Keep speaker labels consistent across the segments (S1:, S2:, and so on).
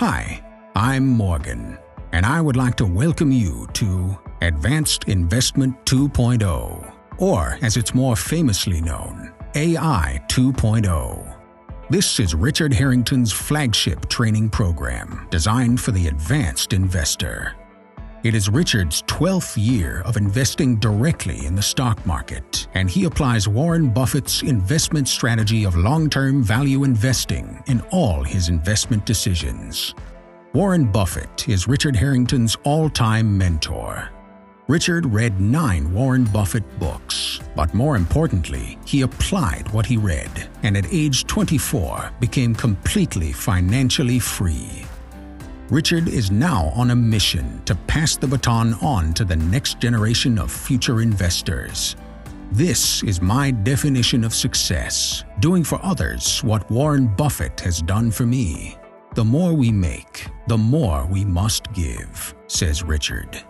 S1: Hi, I'm Morgan, and I would like to welcome you to Advanced Investment 2.0, or as it's more famously known, AI 2.0. This is Richard Harrington's flagship training program designed for the advanced investor. It is Richard's 12th year of investing directly in the stock market, and he applies Warren Buffett's investment strategy of long-term value investing in all his investment decisions. Warren Buffett is Richard Harrington's all-time mentor. Richard read nine Warren Buffett books, but more importantly, he applied what he read, and at age 24 became completely financially free. Richard is now on a mission to pass the baton on to the next generation of future investors. This is my definition of success, doing for others what Warren Buffett has done for me. The more we make, the more we must give, says Richard.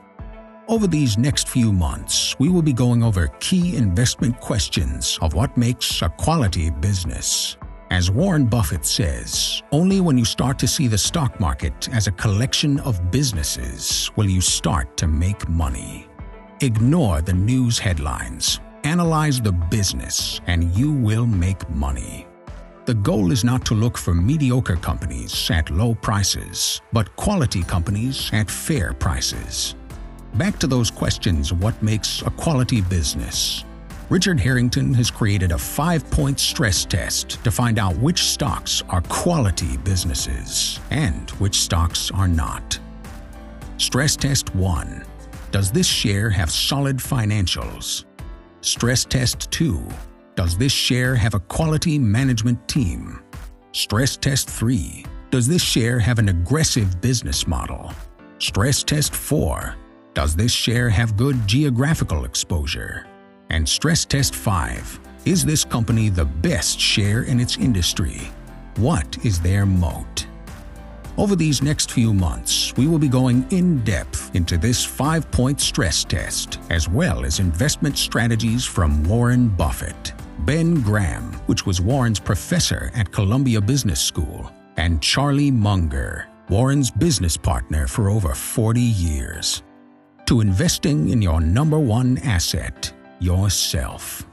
S1: Over these next few months, we will be going over key investment questions of what makes a quality business. As Warren Buffett says, only when you start to see the stock market as a collection of businesses will you start to make money. Ignore the news headlines, analyze the business, and you will make money. The goal is not to look for mediocre companies at low prices, but quality companies at fair prices. Back to those questions what makes a quality business. Richard Harrington has created a five-point stress test to find out which stocks are quality businesses and which stocks are not. Stress Test 1. Does this share have solid financials? Stress Test 2. Does this share have a quality management team? Stress Test 3. Does this share have an aggressive business model? Stress Test 4. Does this share have good geographical exposure? And stress test 5. Is this company the best share in its industry? What is their moat? Over these next few months, we will be going in depth into this five point stress test, as well as investment strategies from Warren Buffett, Ben Graham, which was Warren's professor at Columbia Business School, and Charlie Munger, Warren's business partner for over 40 years to investing in your number one asset, yourself.